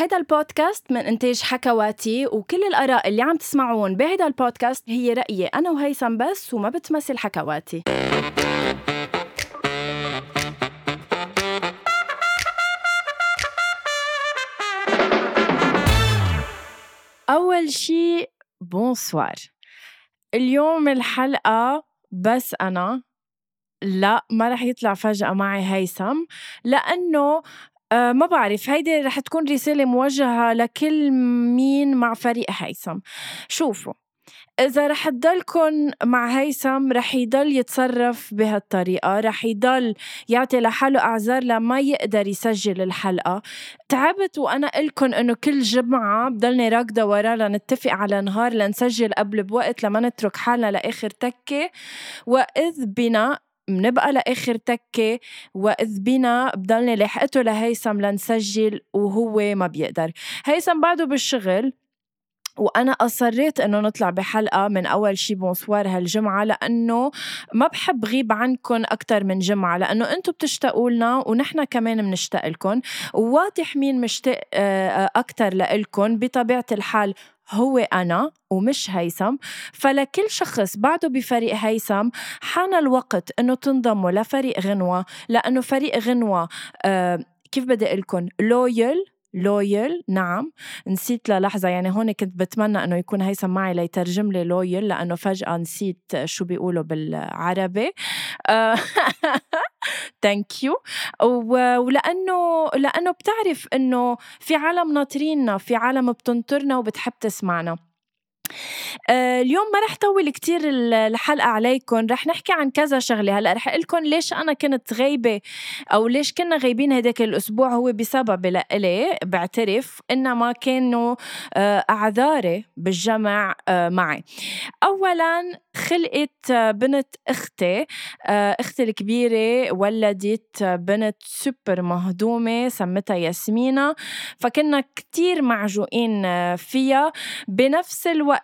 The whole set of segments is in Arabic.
هيدا البودكاست من إنتاج حكواتي وكل الآراء اللي عم تسمعون بهيدا البودكاست هي رأيي أنا وهيثم بس وما بتمثل حكواتي. أول شي بونسوار اليوم الحلقة بس أنا لا ما رح يطلع فجأة معي هيثم لأنه آه ما بعرف. هيدي رح تكون رسالة موجهة لكل مين مع فريق هيثم. شوفوا إذا رح تضلكن مع هيثم رح يضل يتصرف بهالطريقة رح يضل يعطي لحاله أعذار لما يقدر يسجل الحلقة. تعبت وأنا قلكن إنه كل جمعة بضلني راكدة وراه لنتفق على نهار لنسجل قبل بوقت لما نترك حالنا لآخر تكة. وإذ بنا منبقى لآخر تكة وإذ بنا بضلني لاحقته لهيثم لنسجل وهو ما بيقدر. هيثم بعده بالشغل وأنا أصريت إنه نطلع بحلقة من أول شي بونسوار هالجمعة لأنه ما بحب غيب عنكم أكثر من جمعة لأنه أنتم بتشتاقوا لنا ونحن كمان بنشتاق لكم وواضح مين مشتاق آه، أكثر لإلكم بطبيعة الحال هو أنا ومش هيثم. فلكل شخص بعده بفريق هيثم حان الوقت إنه تنضموا لفريق غنوة لأنه فريق غنوة آه كيف بدي أقول لكم؟ loyal loyal نعم. نسيت للحظة يعني هون كنت بتمنى إنه يكون هيثم معي ليترجم لي loyal لأنه فجأة نسيت شو بيقولوا بالعربي. thank you ولأنه لأنه بتعرف إنه في عالم ناطريننا في عالم بتنطرنا وبتحب تسمعنا. اليوم ما رح طول كتير الحلقة عليكم رح نحكي عن كذا شغلة. هلأ رح لكم ليش أنا كنت غايبة أو ليش كنا غايبين هداك الأسبوع هو بسبب لإلي بعترف إنما كانوا آه، أعذاري بالجمع آه، معي. أولا خلقت بنت أختي. أختي الكبيرة ولدت بنت سوبر مهضومة سمتها ياسمينة. فكنا كتير معجوقين فيها. بنفس الوقت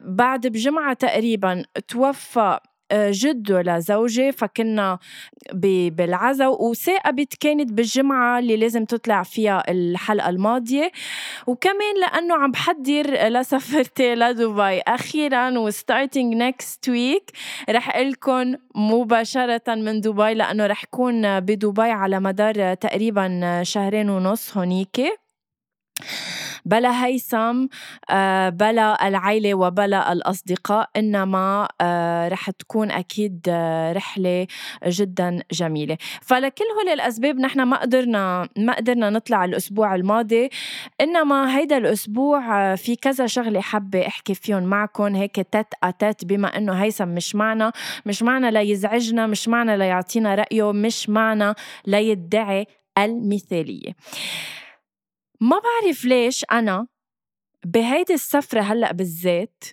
بعد بجمعة تقريبا توفى آه، جده لزوجي فكنا بالعزا وثاقبت كانت بالجمعة اللي لازم تطلع فيها الحلقة الماضية. وكمان لأنه عم بحضر لسفرتي لدبي أخيرا و starting next week رح لكم مباشرة من دبي لأنه رح كون بدبي على مدار تقريبا شهرين ونص هونيكي. بلا هيثم آه، بلا العيلة وبلا الأصدقاء إنما آه، رح تكون أكيد آه، رحلة جدا جميلة. فلكل هول الأسباب نحن ما قدرنا ما قدرنا نطلع الأسبوع الماضي إنما هيدا الأسبوع في كذا شغلة حابة أحكي فيهم معكم هيك تت أتت بما إنه هيثم مش معنا مش معنا ليزعجنا مش معنا ليعطينا رأيه مش معنا ليدعي المثالية. ما بعرف ليش أنا بهيدي السفرة هلأ بالذات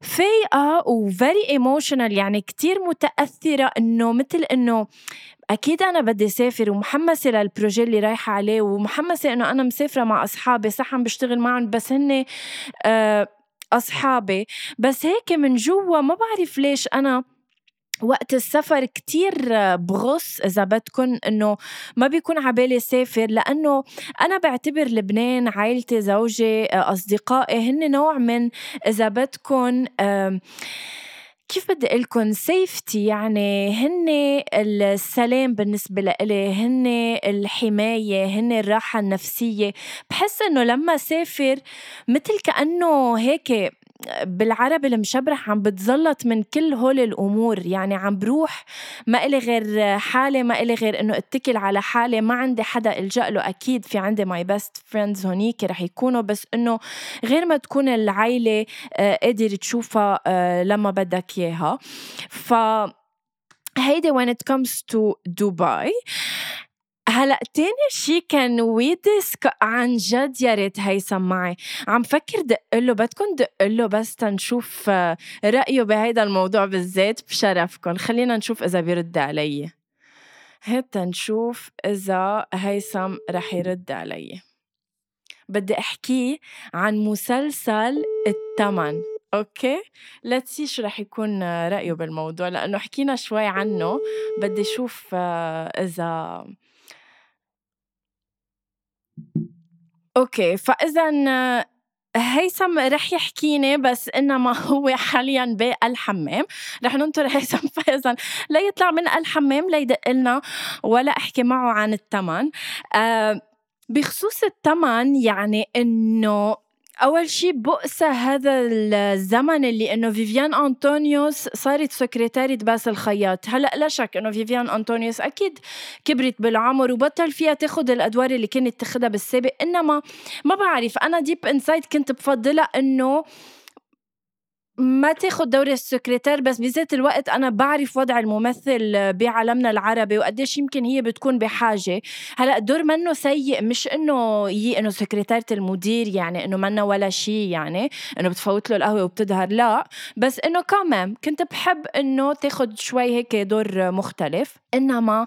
فايقة و very emotional يعني كتير متأثرة إنه مثل إنه أكيد أنا بدي أسافر ومحمسة لل projet اللي رايحة عليه ومحمسة إنه أنا مسافرة مع أصحابي صح عم بشتغل معهم بس هن آه، أصحابي. بس هيك من جوا ما بعرف ليش أنا وقت السفر كتير بغص إذا بدكن إنه ما بيكون عبالي سافر لأنه أنا بعتبر لبنان عائلتي زوجي أصدقائي هن نوع من إذا بدكن كيف بدي لكم سيفتي يعني هن السلام بالنسبة لإلي هن الحماية هن الراحة النفسية. بحس إنه لما سافر مثل كأنه هيك بالعربي المشبرح عم بتزلط من كل هول الأمور. يعني عم بروح ما إلي غير حالي ما إلي غير إنه اتكل على حالي. ما عندي حدا إلجأ له. أكيد في عندي my best friends هونيك رح يكونوا. بس إنه غير ما تكون العيلة آه، قادر تشوفها آه، لما بدك إياها. ف هيدي when it comes to دبي هلأ تاني شي كان ويدسك عن جد يا ريت هيثم معي. عم فكر دق له بدكم دق له بس تنشوف آه، رأيه بهيدا الموضوع بالذات بشرفكم. خلينا نشوف إذا بيرد علي. هات نشوف إذا هيثم رح يرد علي. بدي أحكيه عن مسلسل التمن okay؟ let's see شو رح يكون رأيه بالموضوع لأنه حكينا شوي عنه. بدي أشوف آه، okay فاذا هيثم رح يحكيني بس انما هو حاليا بالحمام. رح ننطر هيثم. فإذا ل يطلع من الحمام ليدق لنا ولا أحكي معه عن الثمن آه بخصوص الثمن يعني إنه أول شيء بؤسى هذا الزمن اللي إنه فيفيان أنطونيوس صارت سكرتيرة باسل خياط. هلأ لا شك إنه فيفيان أنطونيوس أكيد كبرت بالعمر وبطل فيها تاخذ الأدوار اللي كانت تاخذها بالسابق. إنما ما بعرف أنا deep inside كنت بفضلها إنه ما تاخد دور السكرتير بس بذات الوقت أنا بعرف وضع الممثل بعالمنا العربي وقديش يمكن هي بتكون بحاجة. هلأ الدور منه سيء مش إنه هي إنه سكرتيرة المدير يعني إنه منه ولا شيء يعني إنه بتفوت له القهوة وبتظهر لا. بس إنه كمان كنت بحب إنه تاخد شوي هيك دور مختلف. إنما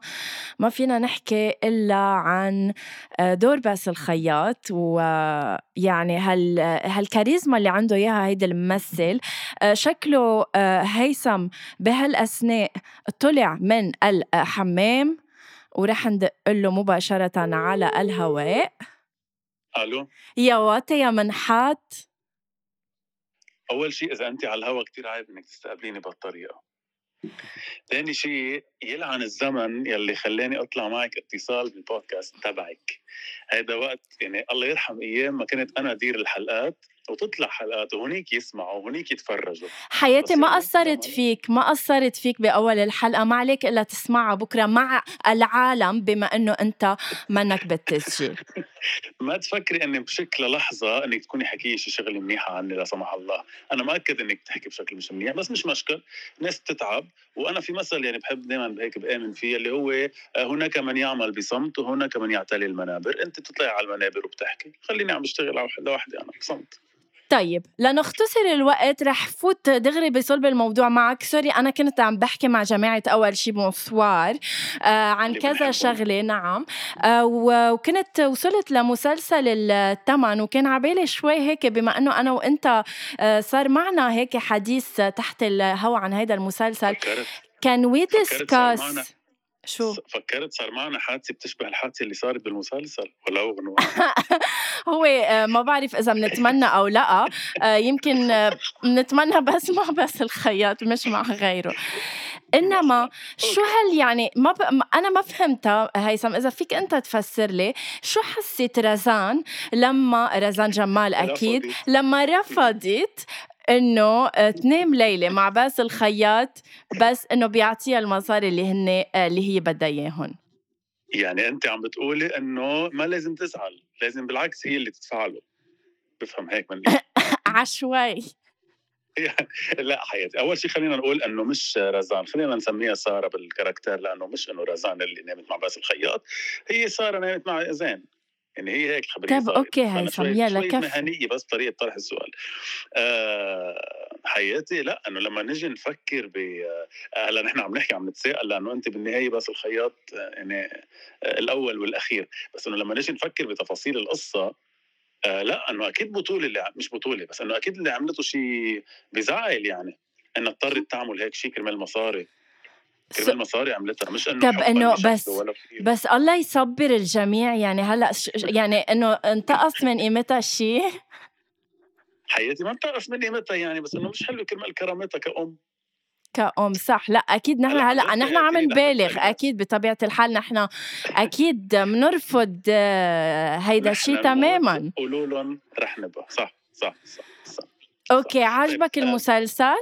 ما فينا نحكي إلا عن دور باس الخياط ويعني هال هالكاريزما اللي عنده إياها هيدا الممثل. آه، شكله آه، هيثم بهالأثناء طلع من الحمام ورح ندق له مباشرة على الهواء. ألو؟ يا واتي يا منحات. أول شيء إذا انت على الهواء كثير عيب إنك تستقبليني بهالطريقة. ثاني شيء يلعن الزمن يلي خلاني أطلع معك اتصال بالبودكاست تبعك. هذا وقت يعني الله يرحم أيام ما كنت أنا أدير الحلقات. وتطلع حلقات وهنيك يسمعوا وهنيك يتفرجوا. حياتي ما قصرت فيك ما قصرت فيك بأول الحلقة. ما عليك إلا تسمعها بكرة مع العالم بما إنه أنت منك بالتسجيل. ما تفكري إني بشكل لحظة إنك تكوني حكي شي شغلة منيحة عني لا سمح الله. أنا مأكد إنك تحكي بشكل مش منيح بس مش مشكل ناس تتعب وأنا في مثل يعني بحب دائما هيك بآمن فيه اللي هو آه، هناك من يعمل بصمت وهناك من يعتلي المنابر. أنت تطلعي على المنابر وبتحكي. خليني عم بشتغل لوحدي أنا بصمت. طيب لنختصر الوقت رح فوت دغري بصلب الموضوع معك. sorry أنا كنت عم بحكي مع جماعة أول شي bonsoir آه عن كذا شغلة نعم. آه وكنت وصلت لمسلسل الثمن وكان عبالي شوي هيك بما إنه أنا وأنت آه صار معنا هيك حديث تحت الهوا عن هذا المسلسل. كان وي ديسكاس شو؟ فكرت صار معنا حادثة بتشبه الحادثة اللي صارت بالمسلسل ولا هو هو آه، ما بعرف إذا بنتمنى أو لا آه، يمكن بنتمنى آه، بس مع بس الخياط مش مع غيره. إنما شو هل يعني ما ب... أنا ما فهمتها هيثم إذا فيك أنت تفسر لي شو حسيت رزان لما رزان جمال أكيد لما رفضت إنه تنام ليلة مع باسل خياط بس إنه بيعطيها المصاري اللي هن آه، اللي هي بدها اياهم يعني أنت عم بتقولي إنه ما لازم تزعل لازم بالعكس هي اللي تدفع له بفهم هيك من عشوائي. لا حياتي أول شيء خلينا نقول إنه مش رزان خلينا نسميها سارة بال caractère لأنه مش إنه رزان اللي نامت مع باسل خياط هي سارة نامت مع زين. يعني هي هيك الخبريه طيب أوكي هيثم يلا كفي مهنية بس طريقة طرح السؤال. أه حياتي لا إنه لما نجي نفكر ب آه، هلأ نحن عم نحكي عم نتساءل لأنه أنت بالنهاية بس الخياط يعني آه، الأول والأخير. بس إنه لما نجي نفكر بتفاصيل القصة آه لا إنه أكيد بطولة اللي مش بطولة بس إنه أكيد اللي عملته شيء بزعل يعني. انها اضطرت تعمل هيك شيء كرمال مصاري. كرمال مصاري عملتها مش إنه طب إنه بس بس الله يصبر الجميع يعني هلأ يعني إنه انتقص من قيمتها شيء حياتي ما انتقص من قيمتها يعني بس إنه مش حلو كرمال كرامتها كأم. كأم صح. لأ أكيد نحن هلأ نحن عم نبالغ أكيد بطبيعة الحال نحن أكيد بنرفض آه، هيدا الشيء تماما. قولوا لهم رح نبقى صح صح صح, صح. أوكي عجبك طيب، آه، المسلسل؟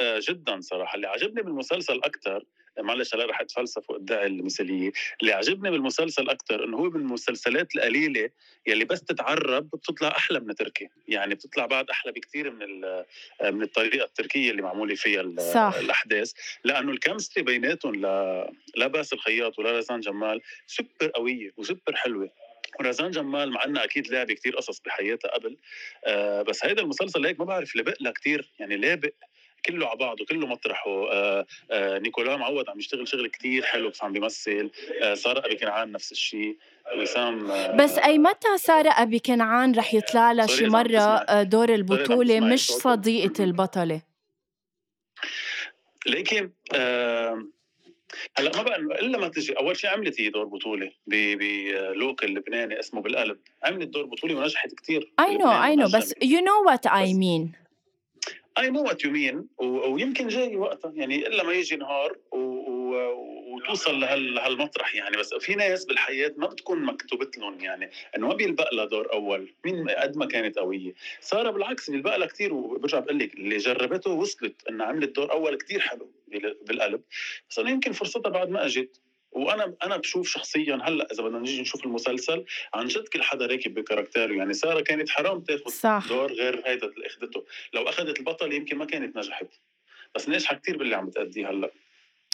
آه، جدا صراحة. اللي عجبني بالمسلسل أكثر معلش هلا رح أتفلسف وأدعي المثالية، اللي عجبني بالمسلسل أكثر إنه هو من المسلسلات القليلة يلي بس تتعرب بتطلع أحلى من تركي، يعني بتطلع بعد أحلى بكثير من آه، من الطريقة التركية اللي معمولة فيها صح. الأحداث، لأنه ال chemistry بيناتهم لباسل خياط ولا رزان جمال سوبر قوية وسوبر حلوة. ورزان جمال مع إنها أكيد لاعبة كثير قصص بحياتها قبل آه بس هيدا المسلسل هيك ما بعرف لبق لها كثير يعني لابق كله على بعضه كله مطرحه. آه آه نيكولا معود عم يشتغل شغل كتير حلو بس عم بيمثل. آه سارة أبي كنعان نفس الشيء وسام بس أي متى سارة أبي كنعان رح يطلع لها شي آه، دور البطولة؟ مش صديقة البطلة. لكن آه هلأ ما بقى إلا ما تجي. أول شيء عملت هي دور بطولة بلوكل لبناني اسمه بالقلب. عملت دور بطولة ونجحت كثير I know I know بس you know what I mean I know what you mean ويمكن جاي وقتها. يعني إلا ما يجي نهار و... و... وتوصل لهالمطرح يعني. بس في ناس بالحياة ما بتكون مكتوبت لهم يعني. إنه ما بيلبق لها دور أول. من قد ما كانت قوية. ساره بالعكس بيلبق لها كثير وبرجع بقول لك اللي جربته وصلت إنها عملت دور أول كثير حلو بالقلب. بس أنا يمكن فرصتها بعد ما أجت. وأنا أنا بشوف شخصيا هلأ إذا بدنا نيجي نشوف المسلسل عن جد كل حدا راكب بكاركتيره يعني سارة كانت حرام تاخذ صح. دور غير هيدا اللي أخذته. لو أخذت البطل يمكن ما كانت نجحت. بس ناجحة كثير باللي عم بتأديه هلأ.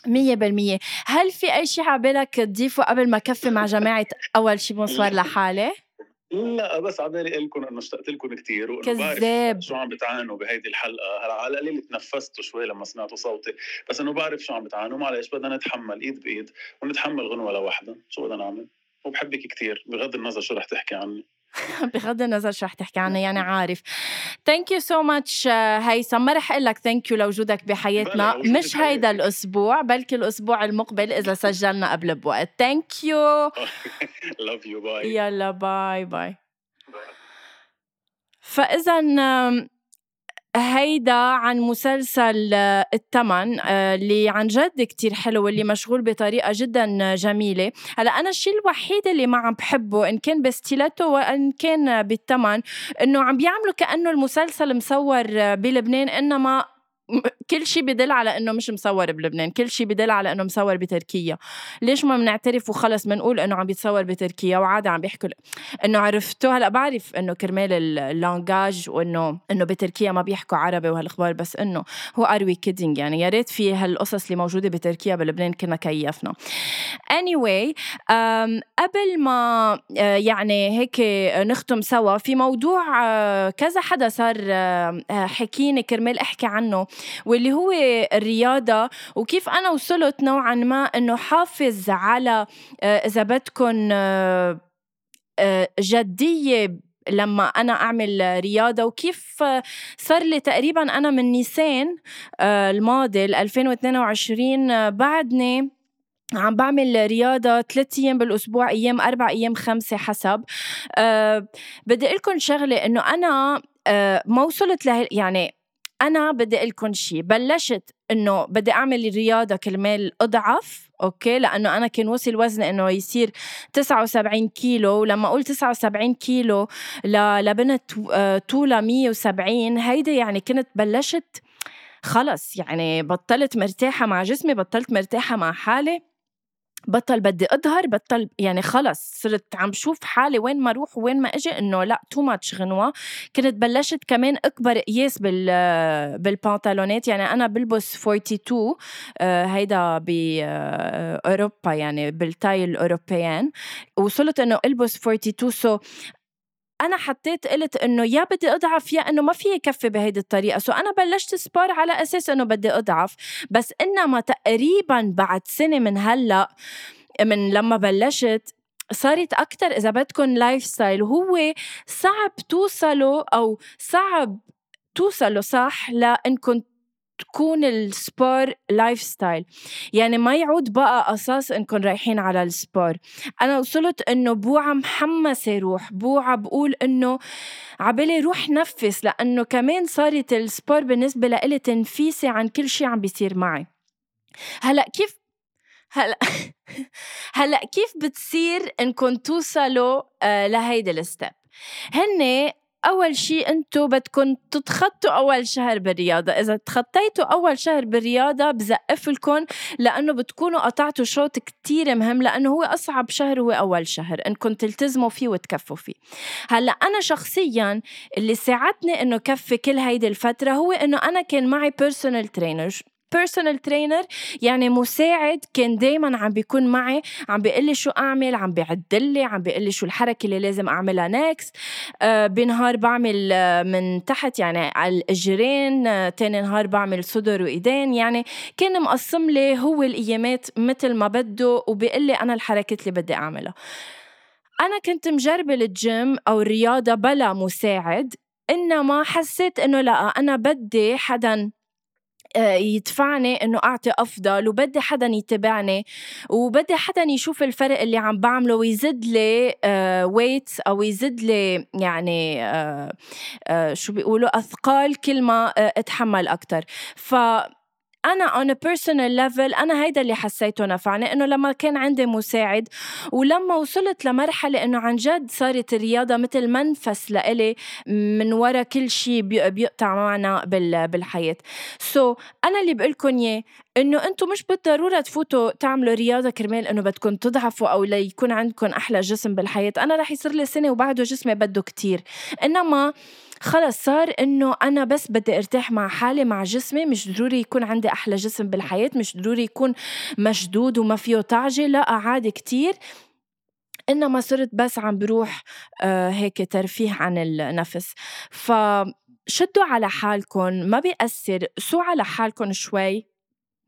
مية بالمية. هل في أي شيء عبالك تضيفه قبل ما كفي مع جماعة أول شي بونسوار لحالة؟ لا بس على بالي لكم إنه اشتقت لكم كثير وإنه بعرف شو عم بتعانوا بهيدي الحلقة. هلأ على القليل تنفستوا شوي لما سمعتوا صوتي بس إنه بعرف شو عم بتعانوا. معلش بدنا نتحمل إيد بإيد ونتحمل غنوة لوحدها. شو بدنا نعمل؟ وبحبك كثير بغض النظر شو رح تحكي عني. بغض النظر شو رح تحكي عنه يعني عارف. thank you so much هيثم. ما رح أقول لك thank you لوجودك بحياتنا. مش هيدا الأسبوع بلكي الأسبوع المقبل إذا سجلنا قبل بوقت. thank you love you bye يلا bye bye فاذا هيدا عن مسلسل آه، التمن آه، اللي عن جد كتير حلو واللي مشغول بطريقة جدا جميلة. هلأ أنا الشيء الوحيد اللي ما عم بحبه إن كان بستيلاتو وإن كان بالتمن إنه عم بيعملوا كأنه المسلسل مصور آه، بلبنان إنما كل شيء بدل على إنه مش مصور بلبنان كل شيء بدل على إنه مصور بتركيا. ليش ما بنعترف وخلص بنقول إنه عم بيتصور بتركيا وعادة عم بيحكوا إنه عرفتوا هلأ بعرف إنه كرمال ال language وإنه إنه بتركيا ما بيحكوا عربي وهالأخبار بس إنه who are we kidding يعني يا ريت في هالقصص اللي موجودة بتركيا بلبنان كنا كيفنا. anyway um, قبل ما uh, يعني هيك نختم سوا في موضوع uh, كذا حدا صار uh, حكيني كرمال أحكي عنه. واللي هو الرياضة وكيف أنا وصلت نوعا ما أنه حافظ على آه، إذا بدكم آه، آه، جدية لما أنا أعمل رياضة وكيف صار لي تقريبا أنا من نيسان الماضي 2022 بعدني عم بعمل رياضة ثلاث أيام بالأسبوع أيام أربع أيام خمسة حسب. أه بدي أقول لكم شغلة إنه أنا أه ما وصلت له يعني أنا بدي أقول لكم شيء بلشت إنه بدي أعمل رياضة كرمال أضعف أوكي؟ لأنه أنا كان وصل وزني إنه يصير 79 كيلو ولما أقول 79 كيلو لبنت آه، طولها 170 هيدا يعني كنت بلشت خلص يعني بطلت مرتاحة مع جسمي بطلت مرتاحة مع حالي. بطل بدي أظهر بطل يعني خلص صرت عم شوف حالي وين ما أروح وين ما إجي إنه لأ تو ماتش غنوة. كنت بلشت كمان أكبر قياس بال بالبنطلونات يعني أنا بلبس 42 آه، هيدا بأوروبا آه، يعني بال taille الأ européenne. وصلت إنه ألبس 42 so أنا حطيت قلت إنه يا بدي أضعف يا إنه ما في يكفي بهيدي الطريقة. so أنا بلشت sport على أساس إنه بدي أضعف. بس إنما تقريبا بعد سنة من هلأ من لما بلشت صارت أكتر إذا بدكم lifestyle وهو صعب توصلوا أو صعب توصلوا صح لأنكم تكون ال sport lifestyle يعني ما يعود بقى قصاص انكم رايحين على ال sport أنا وصلت إنه بوعى محمسة روح بوعى بقول إنه عبالي روح نفس لأنه كمان صارت ال sport بالنسبة لإلي تنفيسي عن كل شيء عم بيصير معي. هلأ كيف؟ هلأ هلأ كيف بتصير انكم توصلوا آه لهيدي ال step هن أول شيء أنتوا بدكم تتخطوا أول شهر بالرياضة. إذا تخطيتوا أول شهر بالرياضة بزقف لكم لأنه بتكونوا قطعتوا شوط كتير مهم لأنه هو أصعب شهر هو أول شهر. إنكم تلتزموا فيه وتكفوا فيه. هلأ أنا شخصيا اللي ساعدني إنه كفي كل هيدي الفترة هو إنه أنا كان معي personal trainer personal trainer يعني مساعد كان دايما عم بيكون معي عم بيقول لي شو أعمل عم بيعدل لي عم بيقول لي شو الحركة اللي لازم أعملها next آه بنهار بعمل آه من تحت يعني على الاجرين آه تاني نهار بعمل صدر وإيدين. يعني كان مقسم لي هو الأيامات مثل ما بده وبيقول لي أنا الحركات اللي بدي أعملها. أنا كنت مجربة الجيم أو الرياضة بلا مساعد إنما حسيت إنه لا أنا بدي حدا يدفعني إنه أعطي أفضل وبدي حدا يتابعني وبدي حدا يشوف الفرق اللي عم بعمله ويزد لي ويت آه، أو يزد لي يعني آه، شو بيقولوا أثقال كل ما أتحمل أكثر ف أنا a personal level أنا هيدا اللي حسيته نفعني إنه لما كان عندي مساعد ولما وصلت لمرحلة إنه عن جد صارت الرياضة مثل منفس لإلي من ورا كل شيء بيقطع معنا بالحياة. سو so, أنا اللي بقول لكم إياه إنه أنتم مش بالضرورة تفوتوا تعملوا رياضة كرمال إنه بدكم تضعفوا أو ليكون عندكم أحلى جسم بالحياة. أنا رح يصير لي سنة وبعده جسمي بده كتير. إنما خلص صار إنه أنا بس بدي أرتاح مع حالي مع جسمي. مش ضروري يكون عندي أحلى جسم بالحياة مش ضروري يكون مشدود وما فيه طعجه لا عادي كتير. إنما صرت بس عم بروح آه هيك ترفيه عن النفس. فشدوا على حالكم ما بيأثر. سوا على حالكم شوي.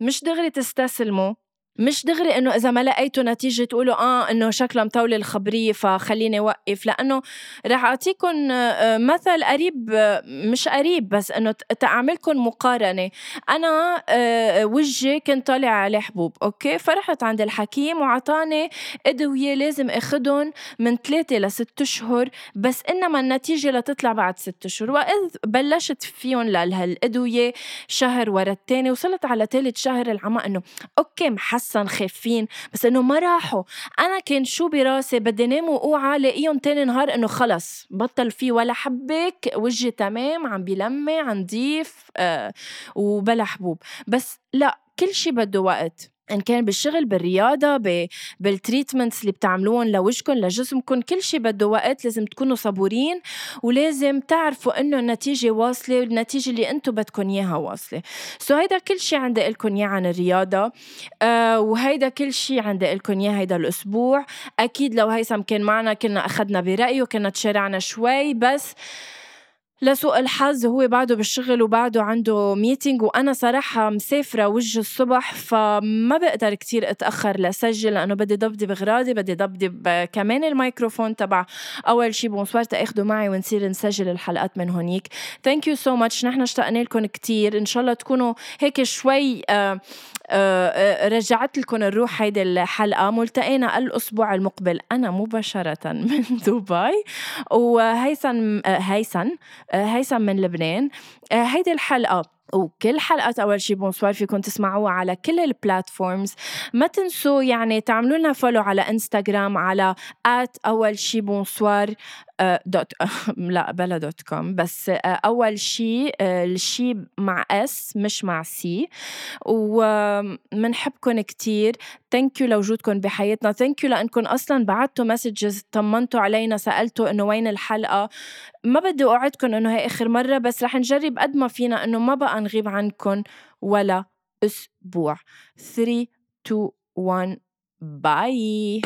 مش دغري تستسلموا. مش دغري إنه إذا ما لقيتوا نتيجة تقولوا آه إنه شكلها مطوله الخبرية فخليني أوقف. لأنه رح اعطيكم آه، مثل قريب مش قريب بس إنه تعملكم مقارنة. أنا آه، وجهي كنت طالع عليه حبوب أوكي؟ فرحت عند الحكيم وعطاني أدوية لازم اخدهم من ثلاثة لست أشهر بس إنما النتيجة لتطلع بعد ست أشهر. وإذ بلشت فيهم لهالأدوية شهر ورا الثاني وصلت على ثالث شهر العمى إنه أوكي محس حسن خايفين بس إنه ما راحوا. أنا كان شو براسي؟ بدي نام وأوعى لاقيهم تاني نهار إنه خلص. بطل في ولا حبك وجهي تمام عم بيلمع عم ضيف آه وبلا حبوب. بس لا كل شي بده وقت. إن كان بالشغل بالرياضة بال treatments اللي بتعملوهم لوجهكم لجسمكم كل شيء بده وقت لازم تكونوا صبورين ولازم تعرفوا إنه النتيجة واصلة والنتيجة اللي أنتم بدكم إياها واصلة. so هيدا كل شيء عندي لكم إياه عن الرياضة. آه وهيدا كل شيء عندي لكم إياه هيدا الأسبوع. أكيد لو هيثم كان معنا كنا أخذنا برأيه وكنا تشارعنا شوي بس لسوء الحظ هو بعده بالشغل وبعده عنده meeting وأنا صراحة مسافرة وجه الصبح فما بقدر كتير أتأخر لسجل لأنه بدي ضب بغراضي بدي ضب كمان الميكروفون تبع أول شي bonsoir تأخذوا معي ونصير نسجل الحلقات من هونيك. thank you so much نحن اشتقنا لكم كتير. إن شاء الله تكونوا هيك شوي آه، رجعت لكم الروح هيدي الحلقة. ملتقينا الأسبوع المقبل. أنا مباشرة من دبي وهيثم آه، هيثم هيثم من لبنان. هيدي الحلقة وكل حلقات أول شي bonsoir فيكم تسمعوها على كل ال platforms ما تنسوا يعني تعملوا لنا follow على انستغرام على at أول شي bonsoir dot لا بلا dot com. بس أول شي الشي مع S مش مع C ومنحبكم كتير. thank you لوجودكم بحياتنا. thank you لانكم أصلا بعتوا messages طمنتوا علينا سالتوا إنه وين الحلقة. ما بدي اوعدكم إنه هي آخر مرة بس رح نجرب قد ما فينا إنه ما بقى نغيب عنكم ولا أسبوع. 3 2 1 باي